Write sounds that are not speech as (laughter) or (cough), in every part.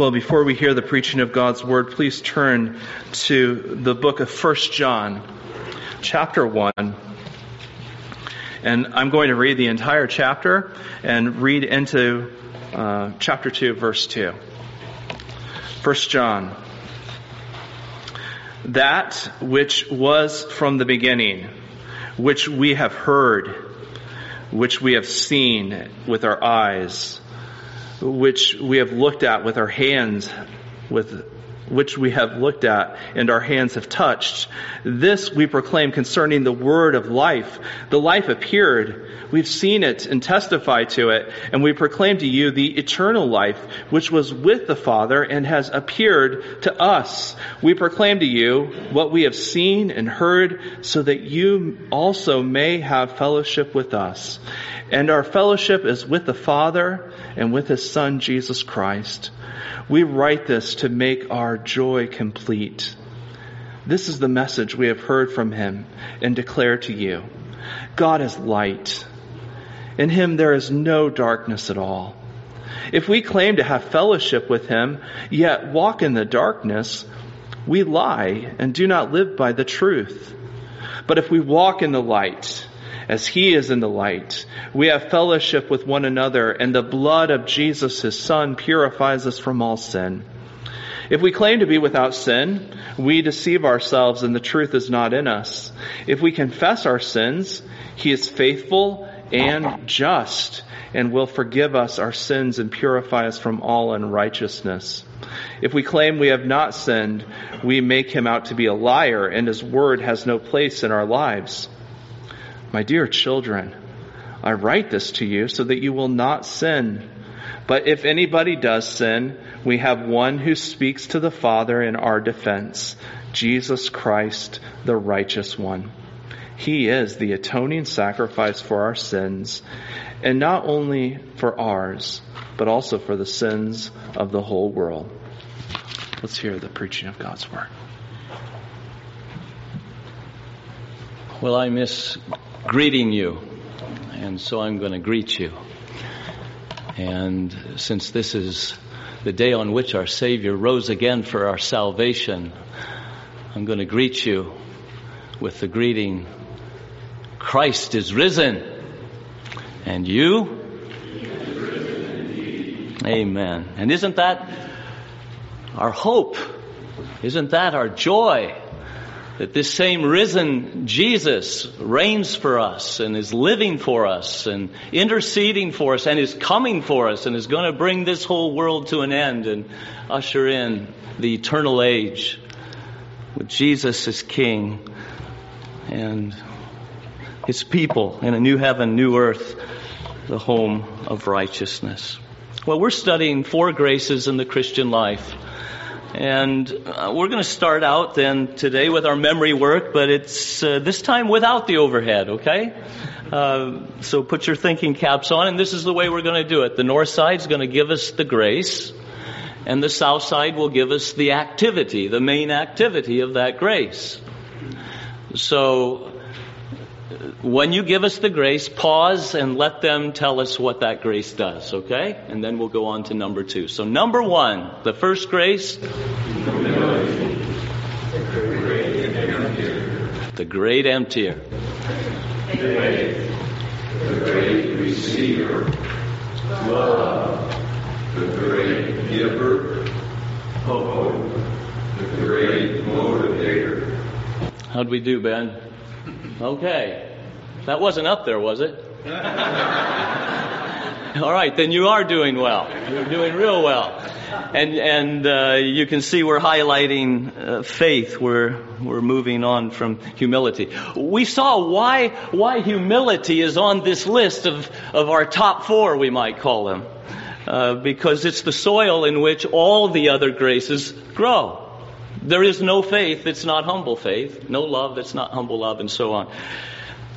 Well, before we hear the preaching of God's word, please turn to the book of 1 John, chapter 1. And I'm going to read the entire chapter and read into uh, chapter 2, verse 2. 1 John. That which was from the beginning, which we have heard, which we have seen with our eyes, which we have looked at with our hands, with which we have looked at and our hands have touched. This we proclaim concerning the word of life. The life appeared. We've seen it and testify to it, and we proclaim to you the eternal life which was with the Father and has appeared to us. We proclaim to you what we have seen and heard so that you also may have fellowship with us. And our fellowship is with the Father and with His Son, Jesus Christ. We write this to make our joy complete. This is the message we have heard from Him and declare to you. God is light. In Him there is no darkness at all. If we claim to have fellowship with Him, yet walk in the darkness, we lie and do not live by the truth. But if we walk in the light, as he is in the light. We have fellowship with one another, and the blood of Jesus, his son, purifies us from all sin. If we claim to be without sin, we deceive ourselves and the truth is not in us. If we confess our sins, he is faithful and just and will forgive us our sins and purify us from all unrighteousness. If we claim we have not sinned, we make him out to be a liar and his word has no place in our lives. My dear children, I write this to you so that you will not sin. But if anybody does sin, we have one who speaks to the Father in our defense, Jesus Christ, the righteous one. He is the atoning sacrifice for our sins, and not only for ours, but also for the sins of the whole world. Let's hear the preaching of God's word. Well, I miss greeting you, and so I'm going to greet you. And since this is the day on which our Savior rose again for our salvation, I'm going to greet you with the greeting Christ is risen. And you? Amen. And isn't that our hope? Isn't that our joy? That this same risen Jesus reigns for us and is living for us and interceding for us and is coming for us and is going to bring this whole world to an end and usher in the eternal age with Jesus as King and His people in a new heaven, new earth, the home of righteousness. Well, we're studying four graces in the Christian life. And uh, we're going to start out then today with our memory work, but it's uh, this time without the overhead, okay? Uh, so put your thinking caps on, and this is the way we're going to do it. The north side is going to give us the grace, and the south side will give us the activity, the main activity of that grace. So when you give us the grace, pause and let them tell us what that grace does, okay? And then we'll go on to number two. So, number one, the first grace. The great emptier. The great receiver. Love. The great giver. Hope. The great motivator. How'd we do, Ben? Okay. That wasn't up there, was it? (laughs) All right, then you are doing well. You're doing real well. And, and uh, you can see we're highlighting uh, faith. We're, we're moving on from humility. We saw why, why humility is on this list of, of our top four, we might call them. Uh, because it's the soil in which all the other graces grow. There is no faith that's not humble faith, no love that's not humble love, and so on.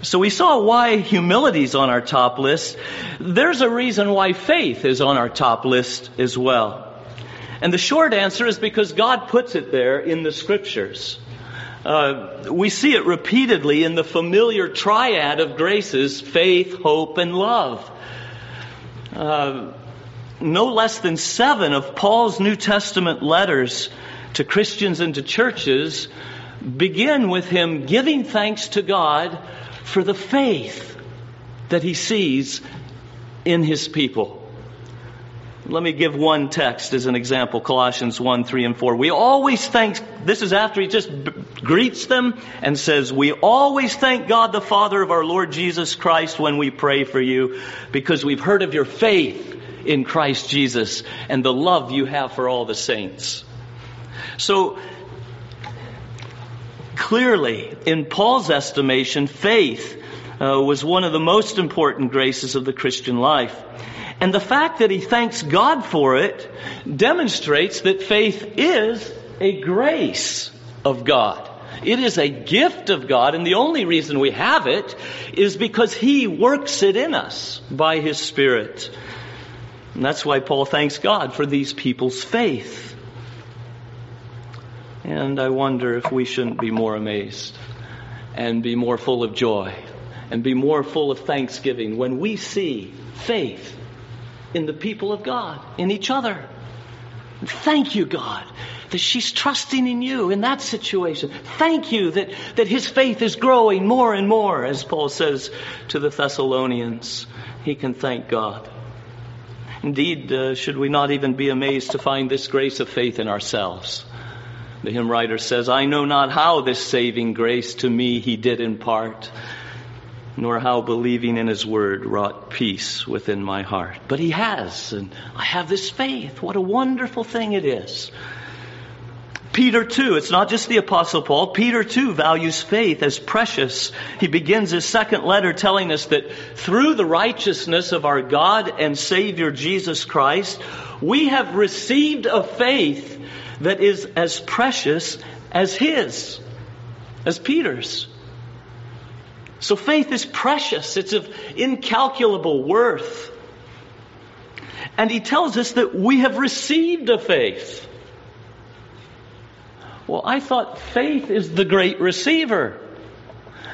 So we saw why humility is on our top list. There's a reason why faith is on our top list as well. And the short answer is because God puts it there in the scriptures. Uh, we see it repeatedly in the familiar triad of graces faith, hope, and love. Uh, no less than seven of Paul's New Testament letters to Christians and to churches begin with him giving thanks to God for the faith that he sees in his people. Let me give one text as an example Colossians 1, 3, and 4. We always thank, this is after he just b- greets them and says, We always thank God the Father of our Lord Jesus Christ when we pray for you because we've heard of your faith in Christ Jesus and the love you have for all the saints. So, clearly, in Paul's estimation, faith uh, was one of the most important graces of the Christian life. And the fact that he thanks God for it demonstrates that faith is a grace of God. It is a gift of God, and the only reason we have it is because He works it in us by His Spirit. And that's why Paul thanks God for these people's faith. And I wonder if we shouldn't be more amazed and be more full of joy and be more full of thanksgiving when we see faith in the people of God, in each other. Thank you, God, that she's trusting in you in that situation. Thank you that, that his faith is growing more and more, as Paul says to the Thessalonians. He can thank God. Indeed, uh, should we not even be amazed to find this grace of faith in ourselves? The hymn writer says, I know not how this saving grace to me he did impart nor how believing in his word wrought peace within my heart. But he has, and I have this faith. What a wonderful thing it is. Peter too, it's not just the apostle Paul, Peter too values faith as precious. He begins his second letter telling us that through the righteousness of our God and Savior Jesus Christ, we have received a faith that is as precious as his, as Peter's. So faith is precious. It's of incalculable worth. And he tells us that we have received a faith. Well, I thought faith is the great receiver.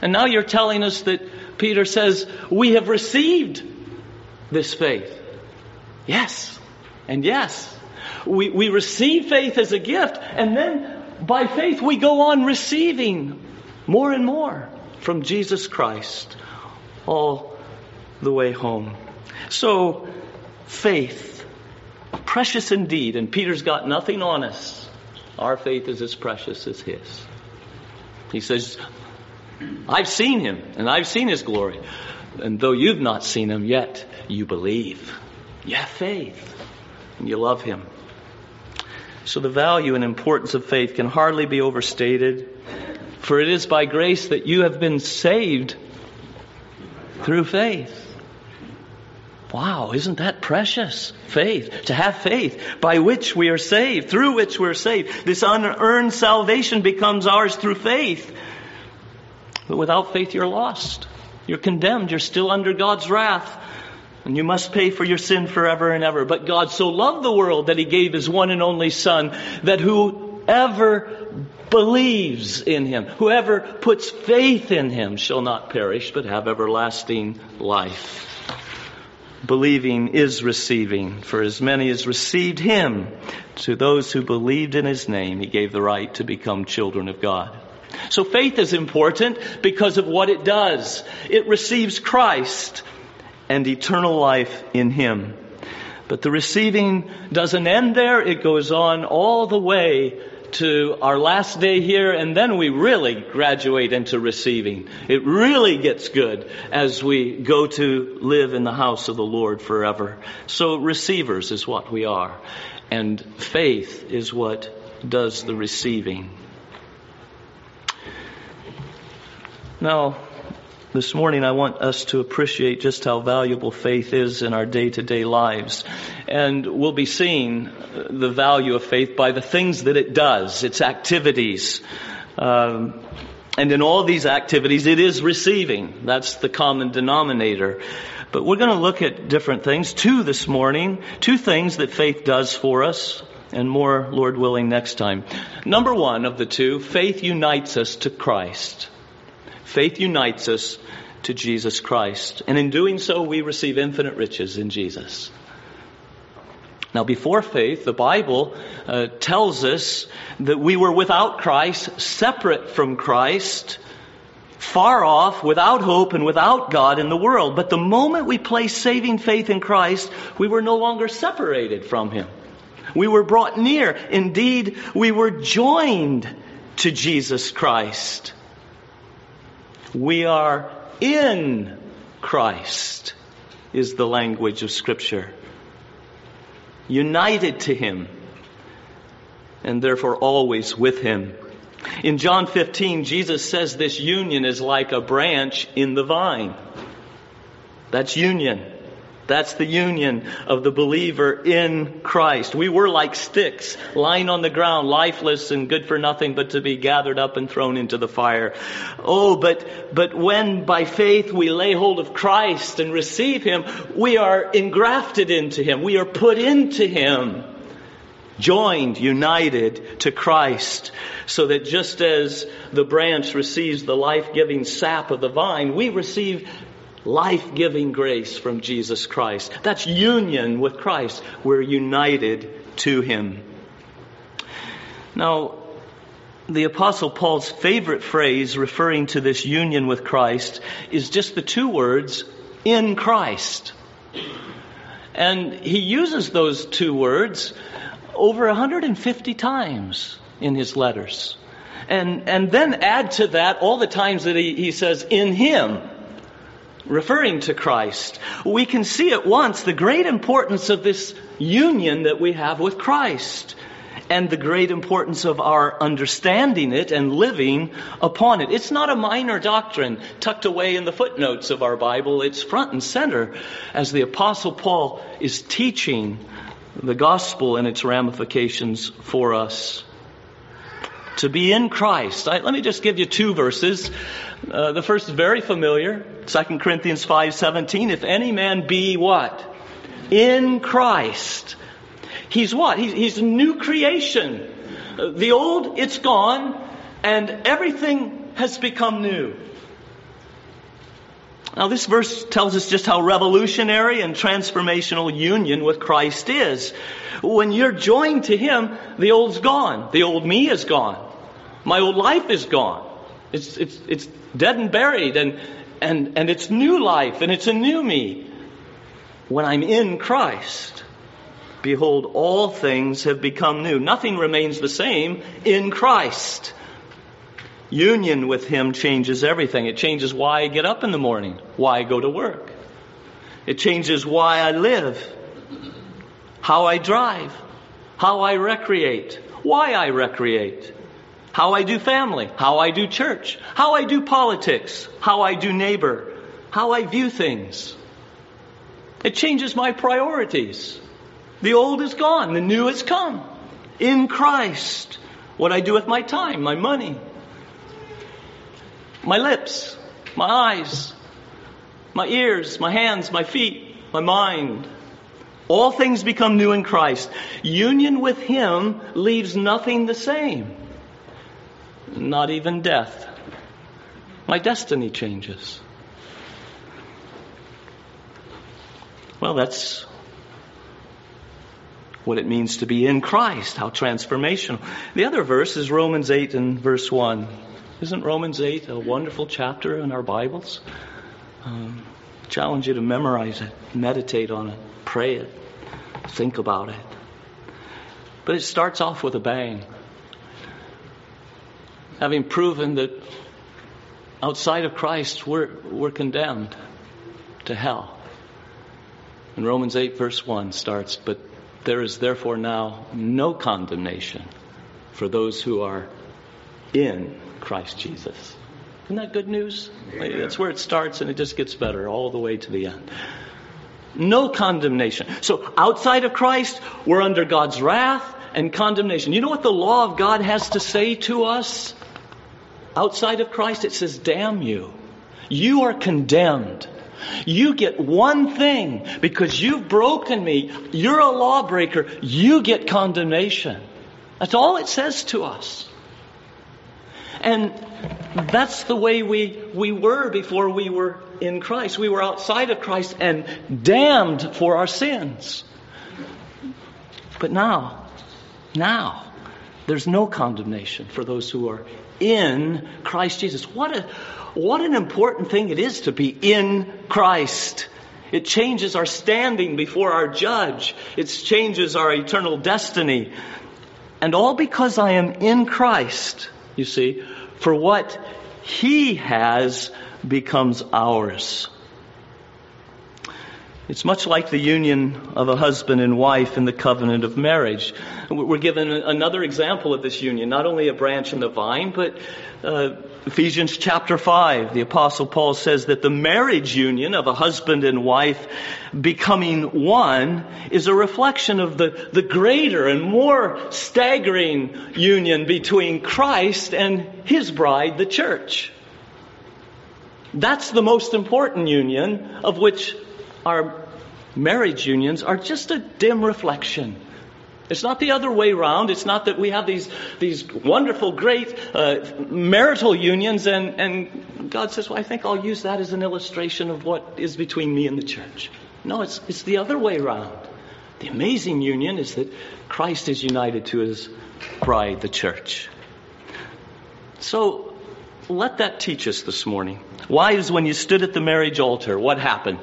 And now you're telling us that Peter says we have received this faith. Yes. And yes. We, we receive faith as a gift, and then by faith we go on receiving more and more from Jesus Christ all the way home. So, faith, precious indeed, and Peter's got nothing on us. Our faith is as precious as his. He says, I've seen him, and I've seen his glory. And though you've not seen him yet, you believe. You have faith, and you love him. So the value and importance of faith can hardly be overstated. For it is by grace that you have been saved through faith. Wow, isn't that precious? Faith. To have faith by which we are saved, through which we're saved. This unearned salvation becomes ours through faith. But without faith, you're lost. You're condemned. You're still under God's wrath. And you must pay for your sin forever and ever. But God so loved the world that He gave His one and only Son, that whoever believes in him. Whoever puts faith in him shall not perish, but have everlasting life. Believing is receiving. For as many as received him, to those who believed in his name, he gave the right to become children of God. So faith is important because of what it does. It receives Christ and eternal life in him. But the receiving doesn't end there. It goes on all the way to our last day here, and then we really graduate into receiving. It really gets good as we go to live in the house of the Lord forever. So, receivers is what we are, and faith is what does the receiving. Now, this morning, I want us to appreciate just how valuable faith is in our day to day lives. And we'll be seeing the value of faith by the things that it does, its activities. Um, and in all these activities, it is receiving. That's the common denominator. But we're going to look at different things. Two this morning. Two things that faith does for us. And more, Lord willing, next time. Number one of the two, faith unites us to Christ. Faith unites us to Jesus Christ. And in doing so, we receive infinite riches in Jesus. Now, before faith, the Bible uh, tells us that we were without Christ, separate from Christ, far off, without hope, and without God in the world. But the moment we place saving faith in Christ, we were no longer separated from Him. We were brought near. Indeed, we were joined to Jesus Christ. We are in Christ, is the language of Scripture united to Him, and therefore always with Him. In John 15, Jesus says this union is like a branch in the vine. That's union. That's the union of the believer in Christ. We were like sticks lying on the ground, lifeless and good for nothing but to be gathered up and thrown into the fire. Oh, but, but when by faith we lay hold of Christ and receive Him, we are engrafted into Him. We are put into Him joined, united to Christ, so that just as the branch receives the life giving sap of the vine, we receive life giving grace from Jesus Christ. That's union with Christ. We're united to Him. Now, the Apostle Paul's favorite phrase referring to this union with Christ is just the two words, in Christ. And he uses those two words over 150 times in his letters. And, and then add to that all the times that he, he says, in him referring to Christ, we can see at once the great importance of this union that we have with Christ and the great importance of our understanding it and living upon it. It's not a minor doctrine tucked away in the footnotes of our Bible. It's front and center as the apostle Paul is teaching the gospel and its ramifications for us. To be in Christ. I, let me just give you two verses. Uh, the first is very familiar. 2 Corinthians 5:17. If any man be what? In Christ. He's what? He's, he's a new creation. Uh, the old, it's gone, and everything has become new. Now, this verse tells us just how revolutionary and transformational union with Christ is. When you're joined to Him, the old's gone. The old me is gone. My old life is gone. It's, it's, it's dead and buried, and, and, and it's new life, and it's a new me. When I'm in Christ, behold, all things have become new. Nothing remains the same in Christ. Union with Him changes everything. It changes why I get up in the morning, why I go to work. It changes why I live, how I drive, how I recreate, why I recreate how I do family, how I do church, how I do politics, how I do neighbor, how I view things. It changes my priorities. The old is gone, the new has come. In Christ, what I do with my time, my money, my lips, my eyes, my ears, my hands, my feet, my mind. All things become new in Christ. Union with Him leaves nothing the same not even death. My destiny changes. Well, that's what it means to be in Christ, how transformational. The other verse is Romans 8 and verse 1. Isn't Romans 8 a wonderful chapter in our Bibles? Um, challenge you to memorize it, meditate on it, pray it, think about it. But it starts off with a bang having proven that outside of Christ we're, we're condemned to hell. And Romans 8, verse 1 starts, But there is therefore now no condemnation for those who are in Christ Jesus. Isn't that good news? That's where it starts and it just gets better all the way to the end. No condemnation. So outside of Christ, we're under God's wrath and condemnation. You know what the law of God has to say to us? Outside of Christ, it says, damn you. You are condemned. You get one thing because you've broken me. You're a lawbreaker. You get condemnation. That's all it says to us. And that's the way we, we were before we were in Christ. We were outside of Christ and damned for our sins. But now, now, there's no condemnation for those who are in Christ Jesus. What a, what an important thing it is to be in Christ. It changes our standing before our judge. It changes our eternal destiny. And all because I am in Christ, you see, for what He has becomes ours. It's much like the union of a husband and wife in the covenant of marriage. We're given another example of this union, not only a branch in the vine, but uh, Ephesians chapter 5. The apostle Paul says that the marriage union of a husband and wife becoming one is a reflection of the, the greater and more staggering union between Christ and his bride, the church. That's the most important union of which our marriage unions are just a dim reflection. It's not the other way around. It's not that we have these, these wonderful, great uh, marital unions, and, and God says, Well, I think I'll use that as an illustration of what is between me and the church. No, it's, it's the other way around. The amazing union is that Christ is united to his bride, the church. So let that teach us this morning. Wives, when you stood at the marriage altar, what happened?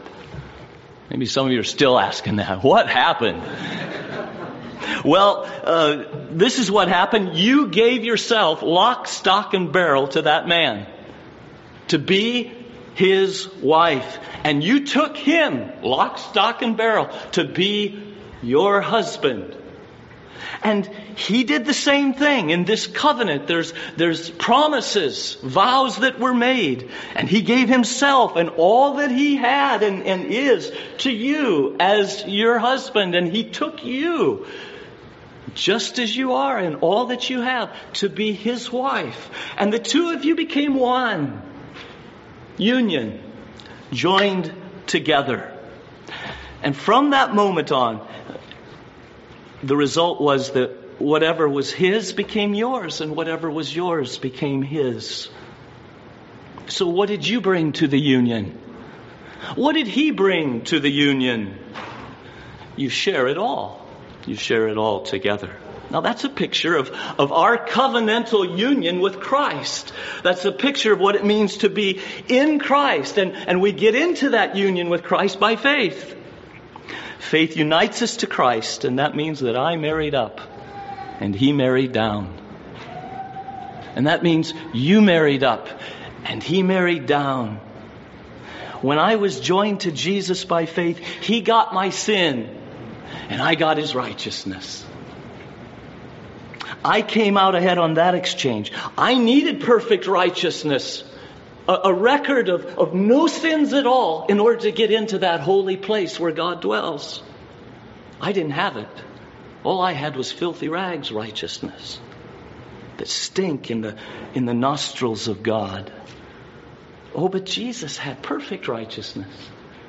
Maybe some of you are still asking that. What happened? well, uh, this is what happened. You gave yourself lock, stock, and barrel to that man to be his wife. And you took him, lock, stock, and barrel, to be your husband. And he did the same thing in this covenant. There's, there's promises, vows that were made. And he gave himself and all that he had and, and is to you as your husband. And he took you just as you are and all that you have to be his wife. And the two of you became one. Union. Joined together. And from that moment on, the result was that whatever was his became yours, and whatever was yours became his. So, what did you bring to the union? What did he bring to the union? You share it all. You share it all together. Now that's a picture of, of our covenantal union with Christ. That's a picture of what it means to be in Christ. And, and we get into that union with Christ by faith. Faith unites us to Christ, and that means that I married up and he married down. And that means you married up and he married down. When I was joined to Jesus by faith, he got my sin and I got his righteousness. I came out ahead on that exchange. I needed perfect righteousness a, a record of, of no sins at all in order to get into that holy place where God dwells. I didn't have it. All I had was filthy rags righteousness that stink in the, in the nostrils of God. Oh, but Jesus had perfect righteousness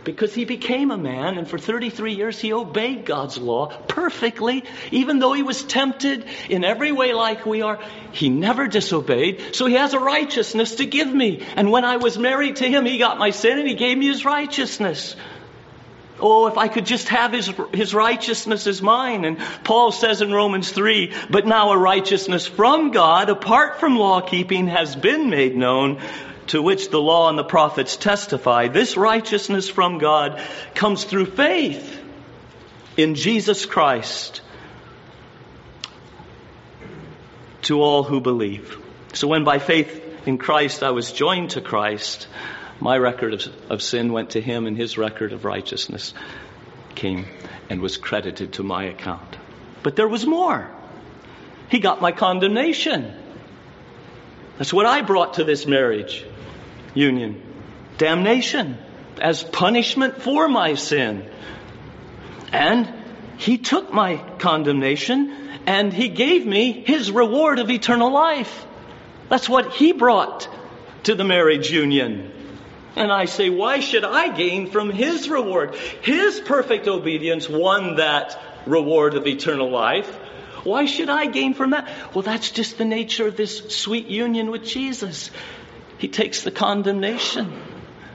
because he became a man and for 33 years he obeyed God's law perfectly. Even though he was tempted in every way like we are, he never disobeyed. So he has a righteousness to give me. And when I was married to him, he got my sin and he gave me his righteousness. Oh, if I could just have his, his righteousness as mine. And Paul says in Romans 3, but now a righteousness from God, apart from law keeping, has been made known, to which the law and the prophets testify. This righteousness from God comes through faith in Jesus Christ to all who believe. So when by faith in Christ I was joined to Christ, my record of, of sin went to him and his record of righteousness came and was credited to my account. But there was more. He got my condemnation. That's what I brought to this marriage union. Damnation as punishment for my sin. And he took my condemnation and he gave me his reward of eternal life. That's what he brought to the marriage union. And I say, why should I gain from his reward? His perfect obedience won that reward of eternal life. Why should I gain from that? Well, that's just the nature of this sweet union with Jesus. He takes the condemnation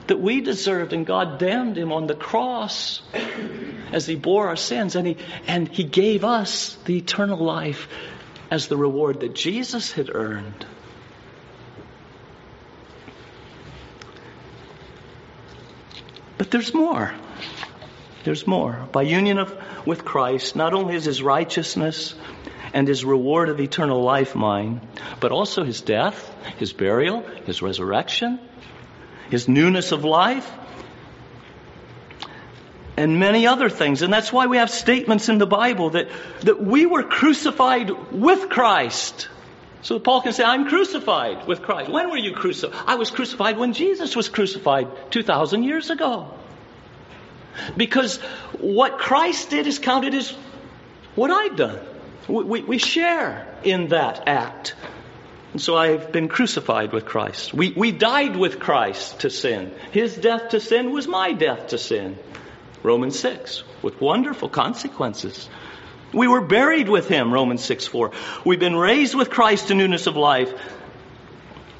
that we deserved, and God damned him on the cross as he bore our sins, and he, and he gave us the eternal life as the reward that Jesus had earned. But there's more. There's more. By union of, with Christ, not only is his righteousness and his reward of eternal life mine, but also his death, his burial, his resurrection, his newness of life, and many other things. And that's why we have statements in the Bible that, that we were crucified with Christ. So Paul can say, I'm crucified with Christ. When were you crucified? I was crucified when Jesus was crucified 2,000 years ago. Because what Christ did is counted as what I've done. We, we, share in that act. And so I've been crucified with Christ. We, we died with Christ to sin. His death to sin was my death to sin. Romans 6, with wonderful consequences. We were buried with him, Romans 6 4. We've been raised with Christ to newness of life,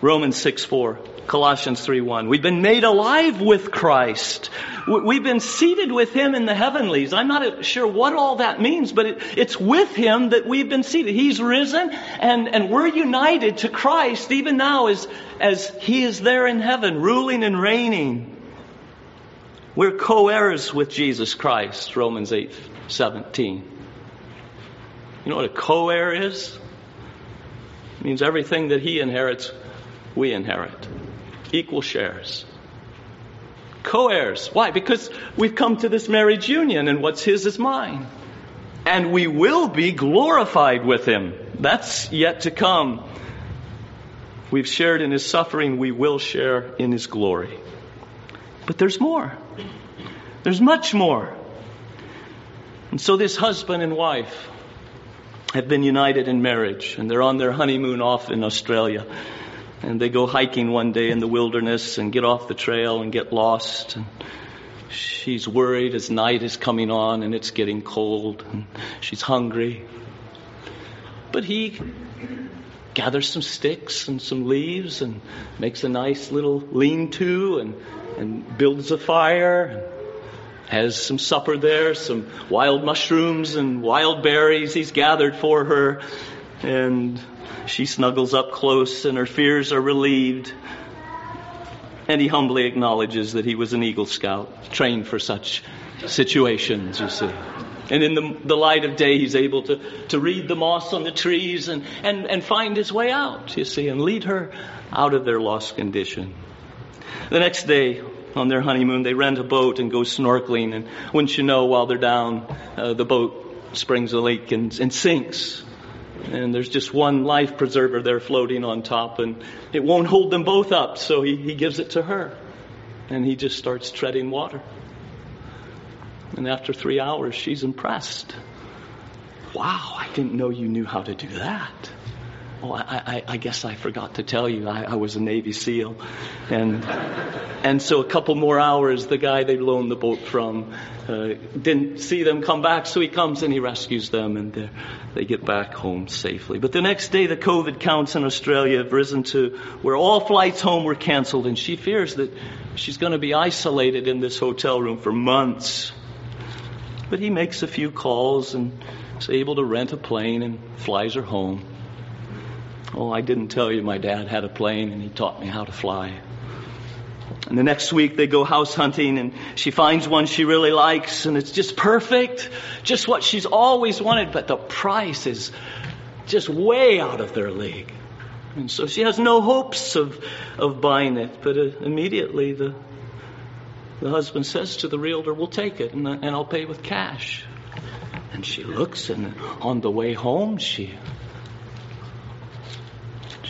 Romans 6 4. Colossians 3 1. We've been made alive with Christ. We've been seated with Him in the heavenlies. I'm not sure what all that means, but it, it's with Him that we've been seated. He's risen and, and we're united to Christ even now as, as He is there in heaven, ruling and reigning. We're co-heirs with Jesus Christ, Romans 8 17. You know what a co-heir is? It means everything that He inherits, we inherit equal shares. Co heirs. Why? Because we've come to this marriage union and what's his is mine. And we will be glorified with him. That's yet to come. We've shared in his suffering, we will share in his glory. But there's more. There's much more. And so this husband and wife have been united in marriage, and they're on their honeymoon off in Australia. And they go hiking one day in the wilderness and get off the trail and get lost. And she's worried as night is coming on and it's getting cold. And she's hungry. But he gathers some sticks and some leaves and makes a nice little lean to and, and builds a fire. And has some supper there, some wild mushrooms and wild berries he's gathered for her. And she snuggles up close and her fears are relieved. And he humbly acknowledges that he was an Eagle Scout, trained for such situations, you see. And in the, the light of day, he's able to, to read the moss on the trees and, and, and find his way out, you see, and lead her out of their lost condition. The next day, on their honeymoon, they rent a boat and go snorkeling. And wouldn't you know, while they're down, uh, the boat springs a leak and, and sinks and there's just one life preserver there floating on top, and it won't hold them both up, so he, he gives it to her. And he just starts treading water. And after three hours, she's impressed. Wow, I didn't know you knew how to do that. Oh, I, I, I guess I forgot to tell you, I, I was a Navy SEAL. And, and so a couple more hours, the guy they loaned the boat from uh, didn't see them come back, so he comes and he rescues them, and they get back home safely. But the next day, the COVID counts in Australia have risen to where all flights home were canceled, and she fears that she's going to be isolated in this hotel room for months. But he makes a few calls and is able to rent a plane and flies her home. Oh, I didn't tell you my dad had a plane and he taught me how to fly. And the next week they go house hunting and she finds one she really likes and it's just perfect, just what she's always wanted, but the price is just way out of their league. And so she has no hopes of, of buying it, but uh, immediately the, the husband says to the realtor, We'll take it and, and I'll pay with cash. And she looks and on the way home she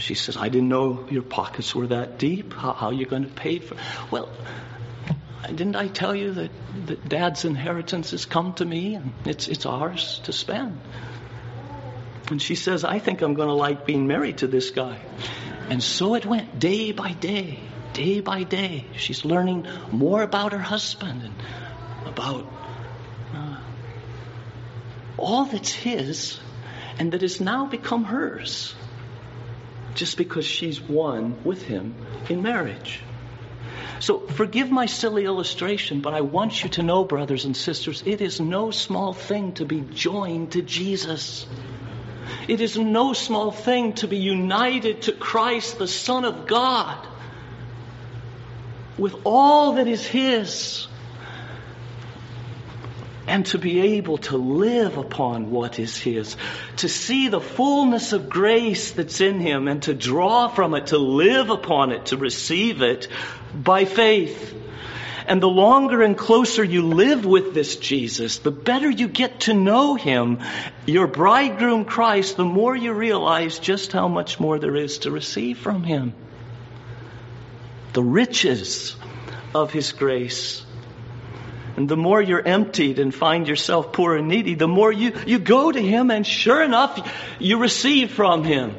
she says, I didn't know your pockets were that deep. How, how are you going to pay for Well, didn't I tell you that, that dad's inheritance has come to me and it's, it's ours to spend? And she says, I think I'm going to like being married to this guy. And so it went day by day, day by day. She's learning more about her husband and about uh, all that's his and that has now become hers just because she's one with him in marriage. So forgive my silly illustration, but I want you to know, brothers and sisters, it is no small thing to be joined to Jesus. It is no small thing to be united to Christ, the Son of God, with all that is His and to be able to live upon what is His, to see the fullness of grace that's in Him and to draw from it, to live upon it, to receive it by faith. And the longer and closer you live with this Jesus, the better you get to know Him, your bridegroom Christ, the more you realize just how much more there is to receive from Him. The riches of His grace. And the more you're emptied and find yourself poor and needy, the more you, you go to Him, and sure enough, you receive from Him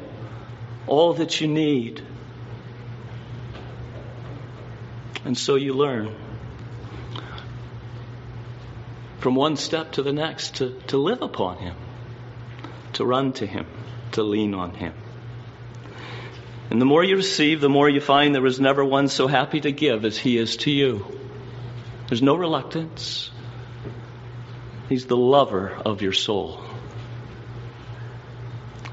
all that you need. And so you learn from one step to the next to, to live upon Him, to run to Him, to lean on Him. And the more you receive, the more you find there is never one so happy to give as He is to you. There's no reluctance. He's the lover of your soul.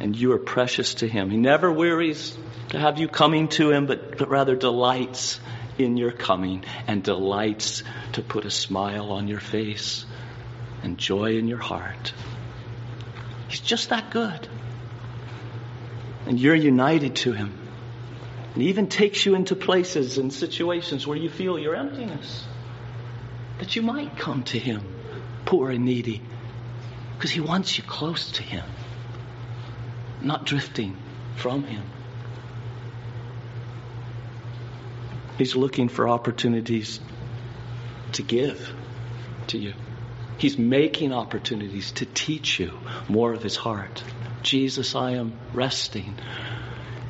And you are precious to Him. He never wearies to have you coming to Him, but, rather delights in your coming and delights to put a smile on your face and joy in your heart. He's just that good. And you're united to Him. And He even takes you into places and situations where you feel your emptiness that you might come to Him, poor and needy, because He wants you close to Him, not drifting from Him. He's looking for opportunities to give to you. He's making opportunities to teach you more of His heart. Jesus, I am resting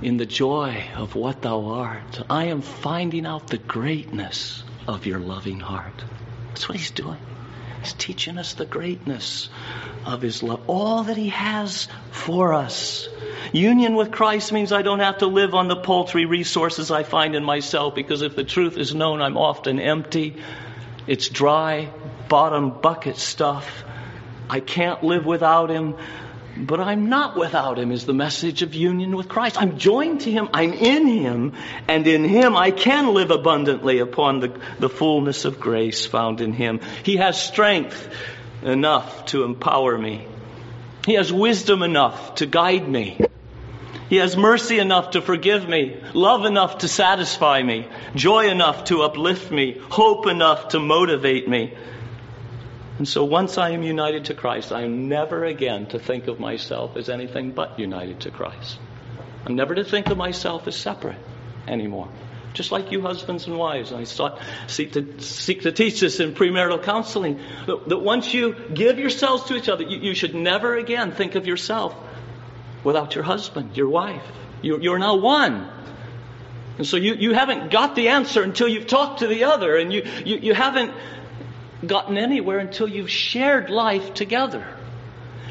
in the joy of what Thou art. I am finding out the greatness of Your loving heart. That's what he's doing. He's teaching us the greatness of his love, all that he has for us. Union with Christ means I don't have to live on the paltry resources I find in myself because if the truth is known, I'm often empty. It's dry, bottom bucket stuff. I can't live without him. But I'm not without him, is the message of union with Christ. I'm joined to him, I'm in him, and in him I can live abundantly upon the, the fullness of grace found in him. He has strength enough to empower me, he has wisdom enough to guide me. He has mercy enough to forgive me, love enough to satisfy me, joy enough to uplift me, hope enough to motivate me. And so once I am united to Christ, I am never again to think of myself as anything but united to Christ. I'm never to think of myself as separate anymore. Just like you husbands and wives, I sought, seek, to, seek to teach this in premarital counseling, that, that once you give yourselves to each other, you, you, should never again think of yourself without your husband, your wife. You, you're now one. And so you, you haven't got the answer until you've talked to the other, and you, you, you haven't gotten anywhere until you've shared life together.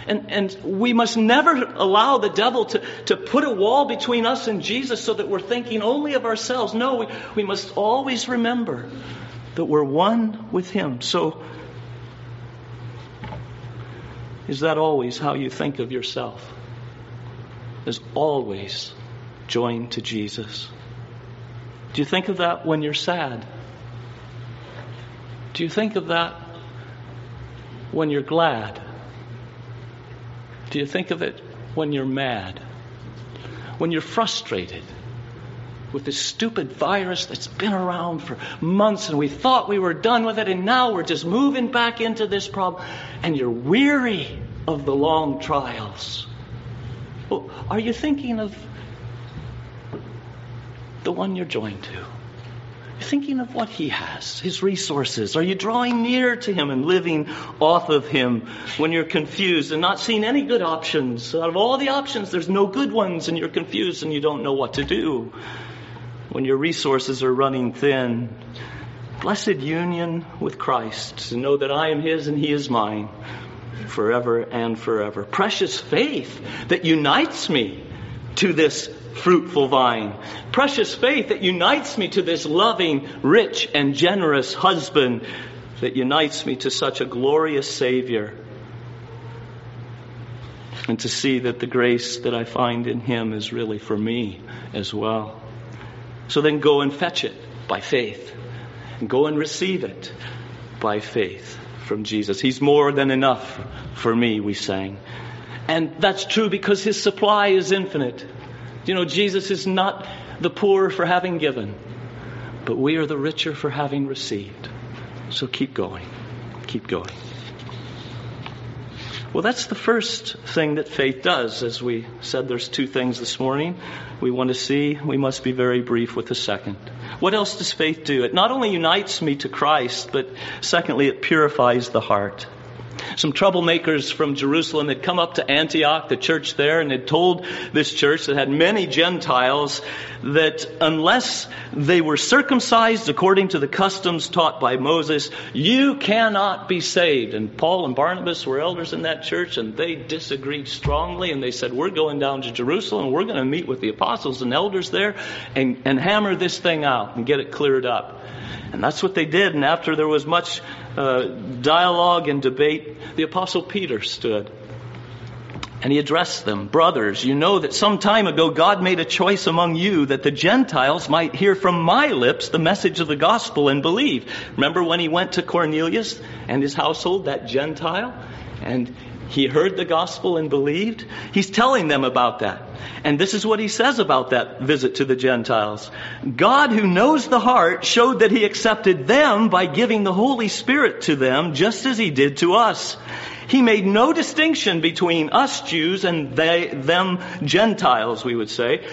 And, and we must never allow the devil to, to put a wall between us and Jesus so that we're thinking only of ourselves. No, we, we must always remember that we're one with Him. So, is that always how you think of yourself? Is always joined to Jesus? Do you think of that when you're sad? Do you think of that when you're glad? Do you think of it when you're mad? When you're frustrated with this stupid virus that's been around for months and we thought we were done with it and now we're just moving back into this problem and you're weary of the long trials? Are you thinking of the one you're joined to? Thinking of what He has, His resources? Are you drawing near to Him and living off of Him when you're confused and not seeing any good options? Out of all the options, there's no good ones and you're confused and you don't know what to do. When your resources are running thin, blessed union with Christ to know that I am His and He is mine forever and forever. Precious faith that unites me to this fruitful vine. Precious faith that unites me to this loving, rich, and generous husband that unites me to such a glorious Savior. And to see that the grace that I find in Him is really for me as well. So then go and fetch it by faith. And go and receive it by faith from Jesus. He's more than enough for me, we sang. And that's true because His supply is infinite. You know, Jesus is not the poor for having given, but we are the richer for having received. So keep going. Keep going. Well, that's the first thing that faith does. As we said, there's two things this morning we want to see. We must be very brief with the second. What else does faith do? It not only unites me to Christ, but secondly, it purifies the heart. Some troublemakers from Jerusalem had come up to Antioch, the church there, and had told this church that had many Gentiles that unless they were circumcised according to the customs taught by Moses, you cannot be saved. And Paul and Barnabas were elders in that church, and they disagreed strongly, and they said, We're going down to Jerusalem, we're going to meet with the apostles and elders there and, and hammer this thing out and get it cleared up. And that's what they did. And after there was much uh, dialogue and debate, the Apostle Peter stood. And he addressed them, Brothers, you know that some time ago God made a choice among you that the Gentiles might hear from my lips the message of the gospel and believe. Remember when he went to Cornelius and his household, that Gentile? And he heard the gospel and believed. He's telling them about that. And this is what he says about that visit to the Gentiles. God, who knows the heart, showed that he accepted them by giving the Holy Spirit to them, just as he did to us. He made no distinction between us Jews and they, them Gentiles, we would say,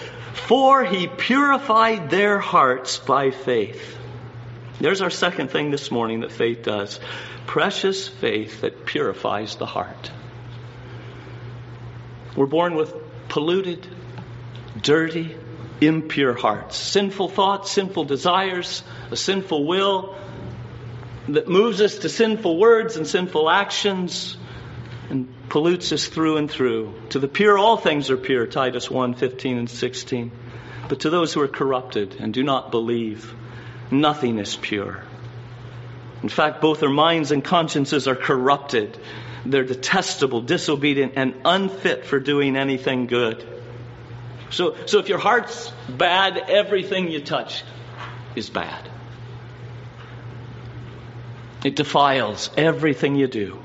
for he purified their hearts by faith. There's our second thing this morning that faith does. Precious faith that purifies the heart. We're born with polluted, dirty, impure hearts, sinful thoughts, sinful desires, a sinful will that moves us to sinful words and sinful actions and pollutes us through and through. To the pure, all things are pure, Titus 1 15 and 16. But to those who are corrupted and do not believe, nothing is pure. In fact, both their minds and consciences are corrupted they're detestable, disobedient, and unfit for doing anything good. So, so if your heart's bad, everything you touch is bad. It defiles everything you do.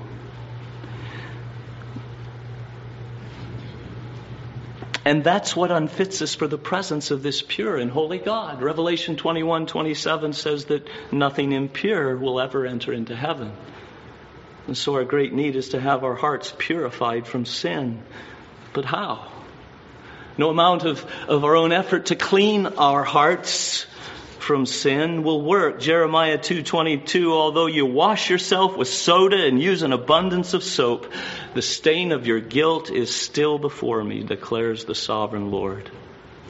And that's what unfits us for the presence of this pure and holy God. Revelation 21 27 says that nothing impure will ever enter into heaven. And so our great need is to have our hearts purified from sin. But how? No amount of, of our own effort to clean our hearts from sin will work. Jeremiah 2:22 although you wash yourself with soda and use an abundance of soap the stain of your guilt is still before me declares the sovereign Lord.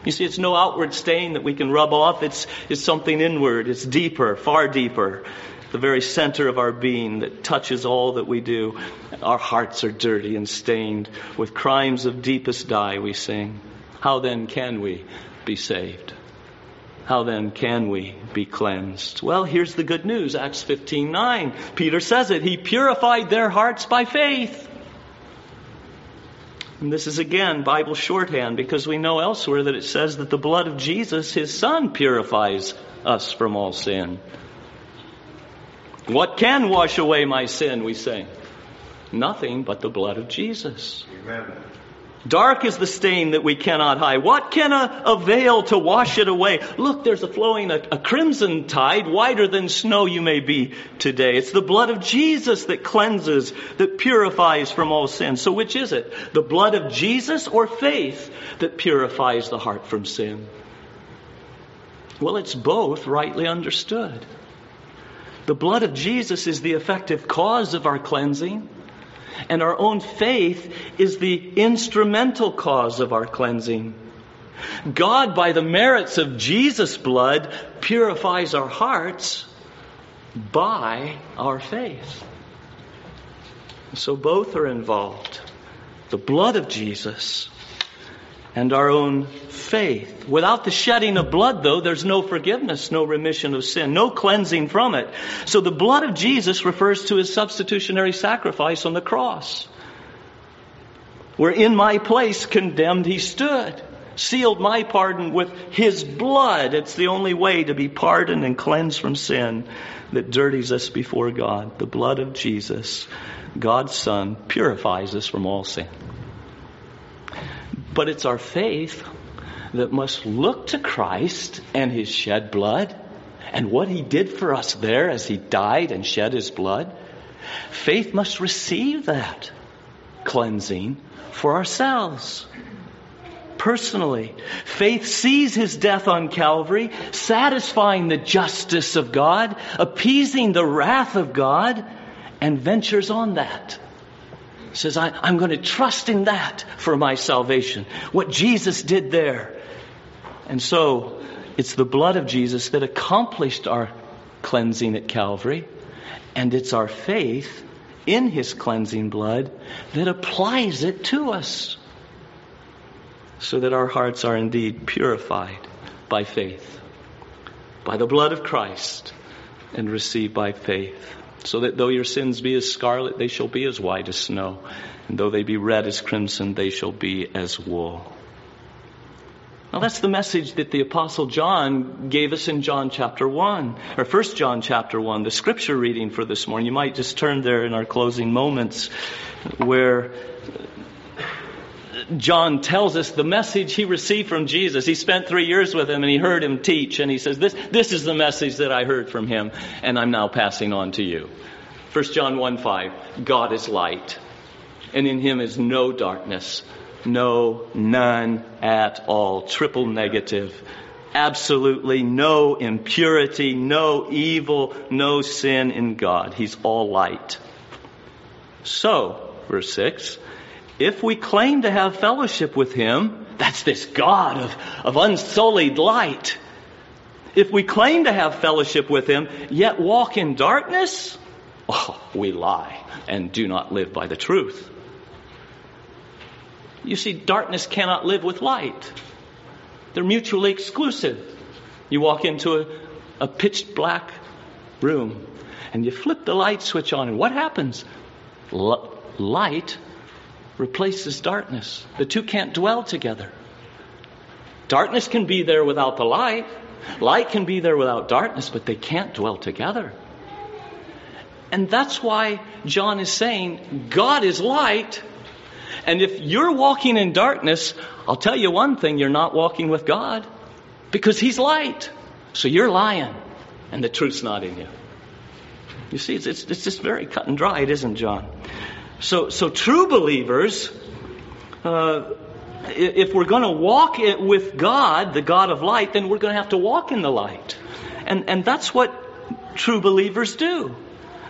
You see it's no outward stain that we can rub off it's it's something inward it's deeper far deeper the very center of our being that touches all that we do. Our hearts are dirty and stained with crimes of deepest dye, we sing. How then can we be saved? How then can we be cleansed? Well, here's the good news. Acts 15:9. Peter says it. He purified their hearts by faith. And this is again Bible shorthand because we know elsewhere that it says that the blood of Jesus, his son, purifies us from all sin. What can wash away my sin, we sing? Nothing but the blood of Jesus. Amen. Dark is the stain that we cannot hide. What can a, avail to wash it away? Look, there's a flowing, a, a crimson tide, whiter than snow you may be today. It's the blood of Jesus that cleanses, that purifies from all sin. So which is it? The blood of Jesus or faith that purifies the heart from sin? Well, it's both rightly understood. The blood of Jesus is the effective cause of our cleansing, and our own faith is the instrumental cause of our cleansing. God, by the merits of Jesus' blood, purifies our hearts by our faith. So both are involved. The blood of Jesus and our own faith. Without the shedding of blood, though, there's no forgiveness, no remission of sin, no cleansing from it. So the blood of Jesus refers to his substitutionary sacrifice on the cross. Where in my place condemned he stood, sealed my pardon with his blood. It's the only way to be pardoned and cleansed from sin that dirties us before God. The blood of Jesus, God's Son, purifies us from all sin. But it's our faith that must look to Christ and his shed blood and what he did for us there as he died and shed his blood. Faith must receive that cleansing for ourselves. Personally, faith sees his death on Calvary, satisfying the justice of God, appeasing the wrath of God, and ventures on that says, I, am going to trust in that for my salvation. What Jesus did there. And so, it's the blood of Jesus that accomplished our cleansing at Calvary, and it's our faith in His cleansing blood that applies it to us so that our hearts are indeed purified by faith, by the blood of Christ, and received by faith so that though your sins be as scarlet, they shall be as white as snow, and though they be red as crimson, they shall be as wool. Now that's the message that the apostle John gave us in John chapter 1, or 1 John chapter 1, the scripture reading for this morning. You might just turn there in our closing moments where John tells us the message he received from Jesus. He spent three years with him and he heard him teach and he says, this, this is the message that I heard from him and I'm now passing on to you. 1 John 1 5, God is light and in him is no darkness. No, none at all. Triple negative. Absolutely no impurity, no evil, no sin in God. He's all light. So, verse 6, if we claim to have fellowship with Him, that's this God of, of unsullied light. If we claim to have fellowship with Him, yet walk in darkness, oh, we lie and do not live by the truth. You see, darkness cannot live with light. They're mutually exclusive. You walk into a, a pitch black room and you flip the light switch on, and what happens? L- light replaces darkness. The two can't dwell together. Darkness can be there without the light. Light can be there without darkness, but they can't dwell together. And that's why John is saying God is light. And if you're walking in darkness, I'll tell you one thing you're not walking with God because He's light. So you're lying, and the truth's not in you. You see, it's, it's, it's just very cut and dried, isn't John? So, so true believers, uh, if we're going to walk with God, the God of light, then we're going to have to walk in the light. And, and that's what true believers do.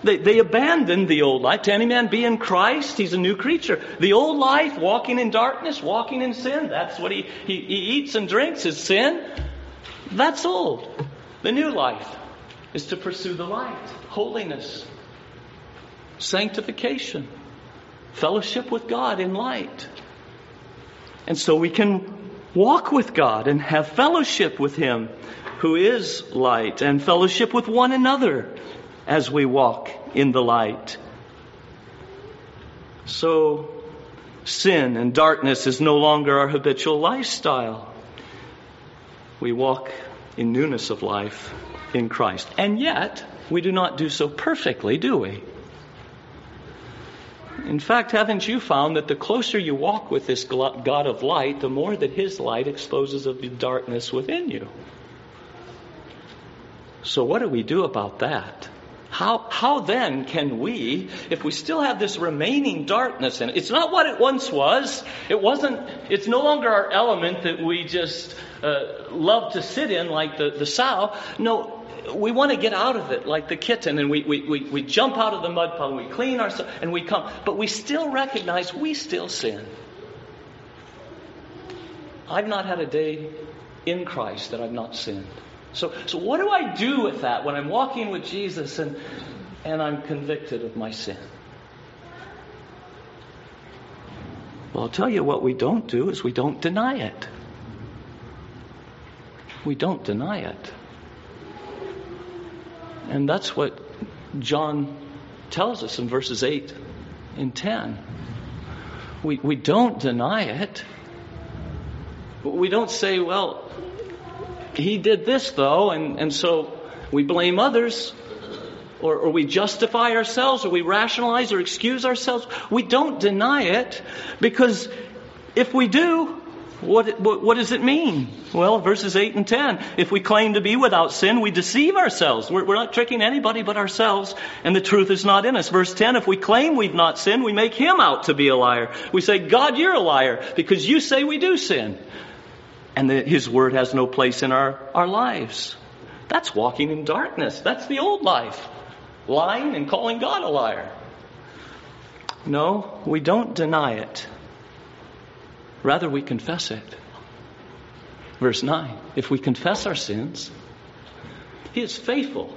They, they abandon the old life. To any man be in Christ, he's a new creature. The old life, walking in darkness, walking in sin, that's what he, he, he eats and drinks is sin. That's old. The new life is to pursue the light, holiness, sanctification fellowship with God in light. And so we can walk with God and have fellowship with Him who is light and fellowship with one another as we walk in the light. So sin and darkness is no longer our habitual lifestyle. We walk in newness of life in Christ. And yet, we do not do so perfectly, do we? In fact, haven't you found that the closer you walk with this God of light, the more that His light exposes of the darkness within you? So, what do we do about that? How, how then can we, if we still have this remaining darkness in it, it's not what it once was. It wasn't, it's no longer our element that we just uh, love to sit in like the, the sow. No, we want to get out of it like the kitten and we, we, we, we jump out of the mud puddle, we clean ourselves, and we come. But we still recognize we still sin. I've not had a day in Christ that I've not sinned. So, so what do I do with that when I'm walking with Jesus and, and I'm convicted of my sin? Well, I'll tell you what we don't do is we don't deny it. we don't deny it. And that's what John tells us in verses 8 and 10. We, we don't deny it. We don't say, well, he did this though, and, and so we blame others, or, or we justify ourselves, or we rationalize or excuse ourselves. We don't deny it because if we do, what, what, what, does it mean? Well, verses 8 and 10. If we claim to be without sin, we deceive ourselves. We're, we're, not tricking anybody but ourselves, and the truth is not in us. Verse 10, if we claim we've not sinned, we make him out to be a liar. We say, God, you're a liar, because you say we do sin. And the, his word has no place in our, our lives. That's walking in darkness. That's the old life. Lying and calling God a liar. No, we don't deny it. Rather, we confess it. Verse 9 If we confess our sins, He is faithful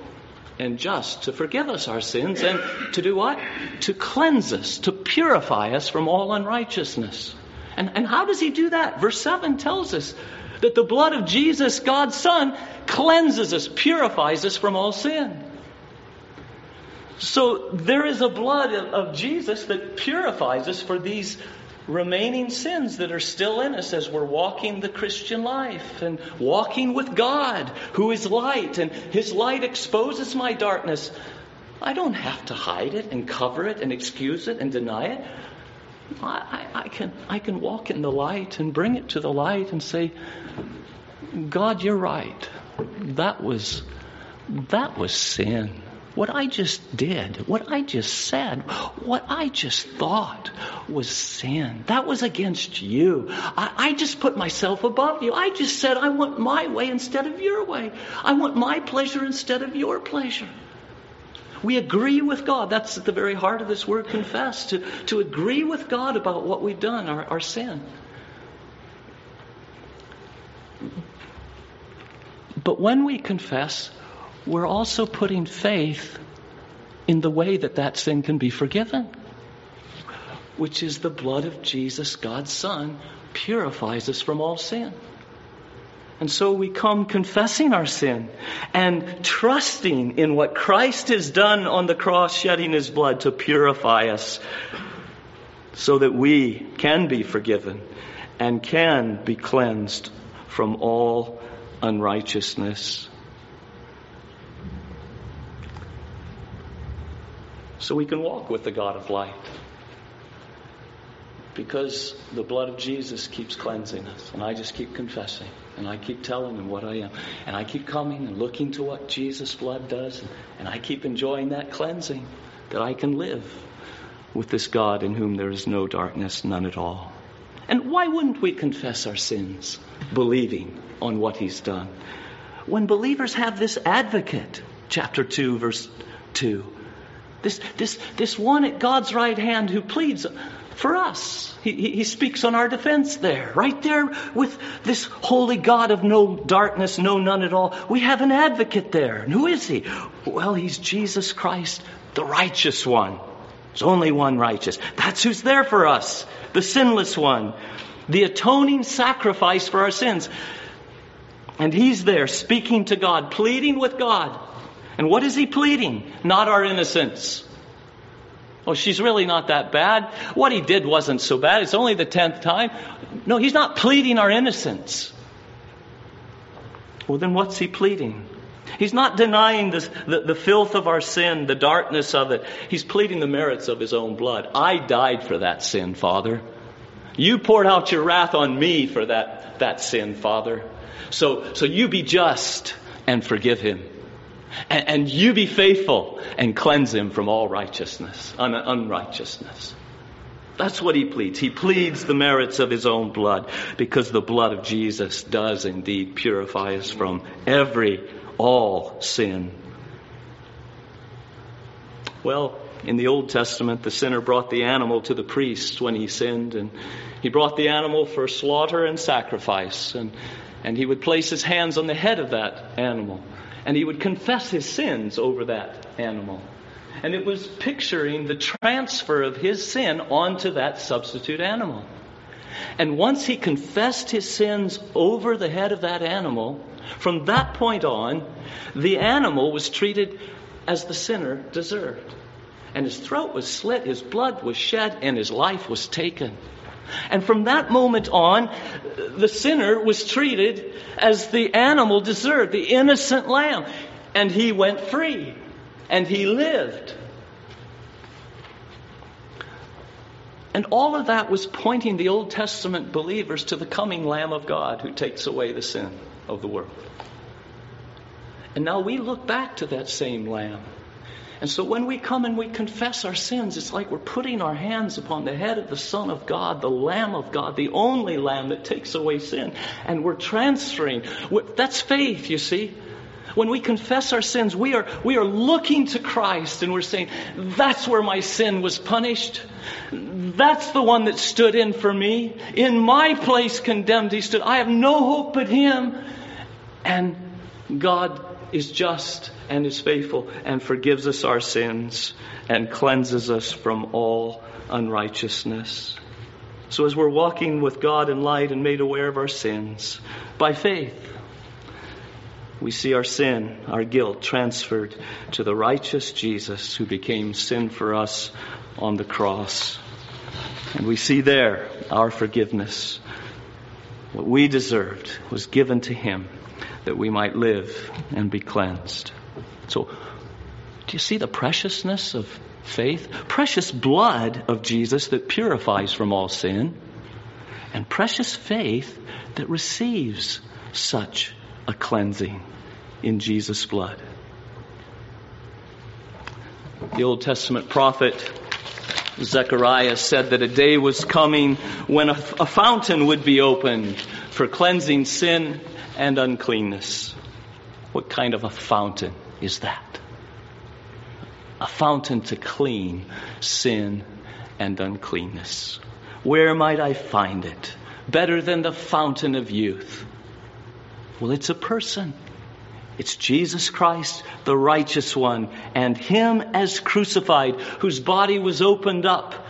and just to forgive us our sins and to do what? To cleanse us, to purify us from all unrighteousness. And, and how does He do that? Verse 7 tells us that the blood of Jesus, God's Son, cleanses us, purifies us from all sin. So there is a blood of Jesus that purifies us for these remaining sins that are still in us as we're walking the Christian life and walking with God, who is light, and His light exposes my darkness. I don't have to hide it and cover it and excuse it and deny it. I, I, can, I can walk in the light and bring it to the light and say, God, you're right. That was, that was sin. What I just did, what I just said, what I just thought was sin. That was against you. I, I, just put myself above you. I just said, I want my way instead of your way. I want my pleasure instead of your pleasure. We agree with God. That's at the very heart of this word confess, to, to agree with God about what we've done, our, our sin. But when we confess, we're also putting faith in the way that that sin can be forgiven, which is the blood of Jesus, God's Son, purifies us from all sin. And so we come confessing our sin and trusting in what Christ has done on the cross, shedding his blood to purify us so that we can be forgiven and can be cleansed from all unrighteousness. so we can walk with the God of light. Because the blood of Jesus keeps cleansing us, and I just keep confessing, and I keep telling him what I am, and I keep coming and looking to what Jesus' blood does, and I keep enjoying that cleansing that I can live with this God in whom there is no darkness, none at all. And why wouldn't we confess our sins, believing on what He's done? When believers have this advocate, chapter 2, verse 2, this, this, this one at God's right hand who pleads for us. He, he, speaks on our defense there, right there with this holy God of no darkness, no none at all. We have an advocate there. And who is he? Well, he's Jesus Christ, the righteous one. There's only one righteous. That's who's there for us, the sinless one, the atoning sacrifice for our sins. And he's there speaking to God, pleading with God and what is he pleading? Not our innocence. Oh, she's really not that bad. What he did wasn't so bad. It's only the tenth time. No, he's not pleading our innocence. Well, then what's he pleading? He's not denying the, the, the, filth of our sin, the darkness of it. He's pleading the merits of his own blood. I died for that sin, Father. You poured out your wrath on me for that, that sin, Father. So, so you be just and forgive him. And, and you be faithful and cleanse him from all righteousness, un- unrighteousness. That's what he pleads. He pleads the merits of his own blood because the blood of Jesus does indeed purify us from every, all sin. Well, in the Old Testament, the sinner brought the animal to the priest when he sinned, and he brought the animal for slaughter and sacrifice, and, and he would place his hands on the head of that animal and he would confess his sins over that animal. And it was picturing the transfer of his sin onto that substitute animal. And once he confessed his sins over the head of that animal, from that point on, the animal was treated as the sinner deserved. And his throat was slit, his blood was shed, and his life was taken. And from that moment on, the sinner was treated as the animal deserved, the innocent lamb. And he went free. And he lived. And all of that was pointing the Old Testament believers to the coming Lamb of God who takes away the sin of the world. And now we look back to that same Lamb. And so when we come and we confess our sins, it's like we're putting our hands upon the head of the Son of God, the Lamb of God, the only Lamb that takes away sin. And we're transferring. That's faith, you see. When we confess our sins, we are, we are looking to Christ and we're saying, that's where my sin was punished. That's the one that stood in for me. In my place condemned, he stood. I have no hope but him. And God is just and is faithful and forgives us our sins and cleanses us from all unrighteousness. So as we're walking with God in light and made aware of our sins, by faith, we see our sin, our guilt transferred to the righteous Jesus who became sin for us on the cross. And we see there our forgiveness. What we deserved was given to him that we might live and be cleansed. So, do you see the preciousness of faith? Precious blood of Jesus that purifies from all sin, and precious faith that receives such a cleansing in Jesus' blood. The Old Testament prophet Zechariah said that a day was coming when a, fountain would be opened for cleansing sin and uncleanness. What kind of a fountain is that? A fountain to clean sin and uncleanness. Where might I find it? Better than the fountain of youth. Well, it's a person. It's Jesus Christ, the righteous one, and Him as crucified, whose body was opened up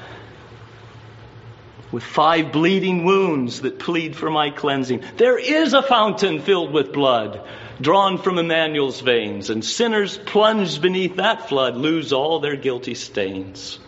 with five bleeding wounds that plead for my cleansing. There is a fountain filled with blood drawn from Emmanuel's veins, and sinners plunged beneath that flood lose all their guilty stains.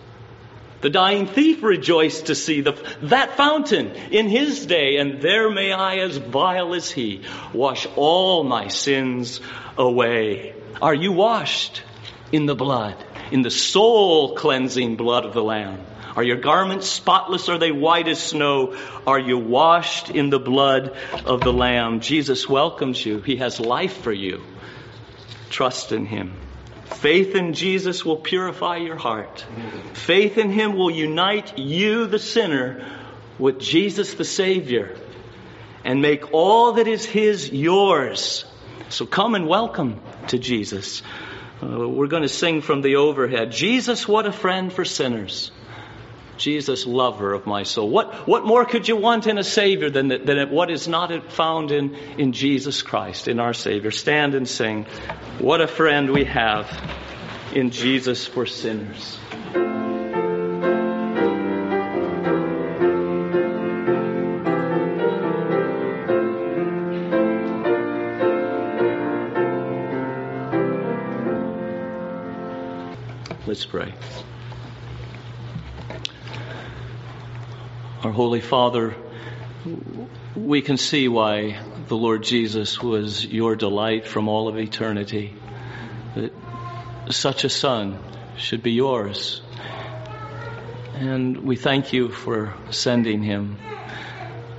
The dying thief rejoiced to see the, that fountain in his day, and there may I, as vile as he, wash all my sins away. Are you washed in the blood, in the soul cleansing blood of the Lamb? Are your garments spotless? Are they white as snow? Are you washed in the blood of the Lamb? Jesus welcomes you. He has life for you. Trust in Him. Faith in Jesus will purify your heart. Faith in Him will unite you, the sinner, with Jesus, the Savior, and make all that is His yours. So come and welcome to Jesus. Uh, we're going to sing from the overhead. Jesus, what a friend for sinners. Jesus, lover of my soul. What, what more could you want in a Savior than, than what is not found in, in Jesus Christ, in our Savior? Stand and sing. What a friend we have in Jesus for sinners. Let's pray. Our Holy Father, we can see why the Lord Jesus was your delight from all of eternity. That such a Son should be yours. And we thank you for sending him.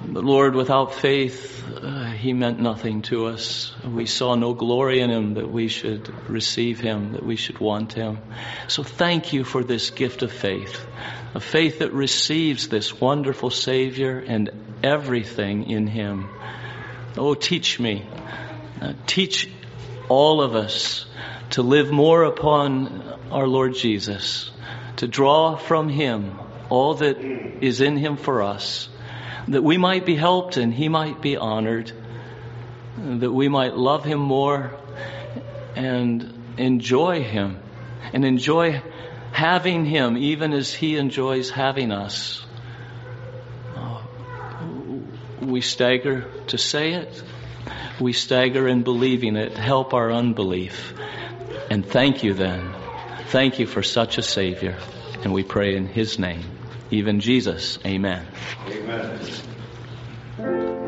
But Lord, without faith, uh, he meant nothing to us. We saw no glory in him that we should receive him, that we should want him. So thank you for this gift of faith a faith that receives this wonderful Savior and everything in Him. Oh, teach me, uh, teach all of us to live more upon our Lord Jesus, to draw from Him all that is in Him for us, that we might be helped and He might be honored, that we might love Him more and enjoy Him and enjoy having Him even as He enjoys having us. Oh, we stagger to say it. We stagger in believing it. Help our unbelief. And thank you then. Thank you for such a Savior. And we pray in His name. Even Jesus. Amen. Amen.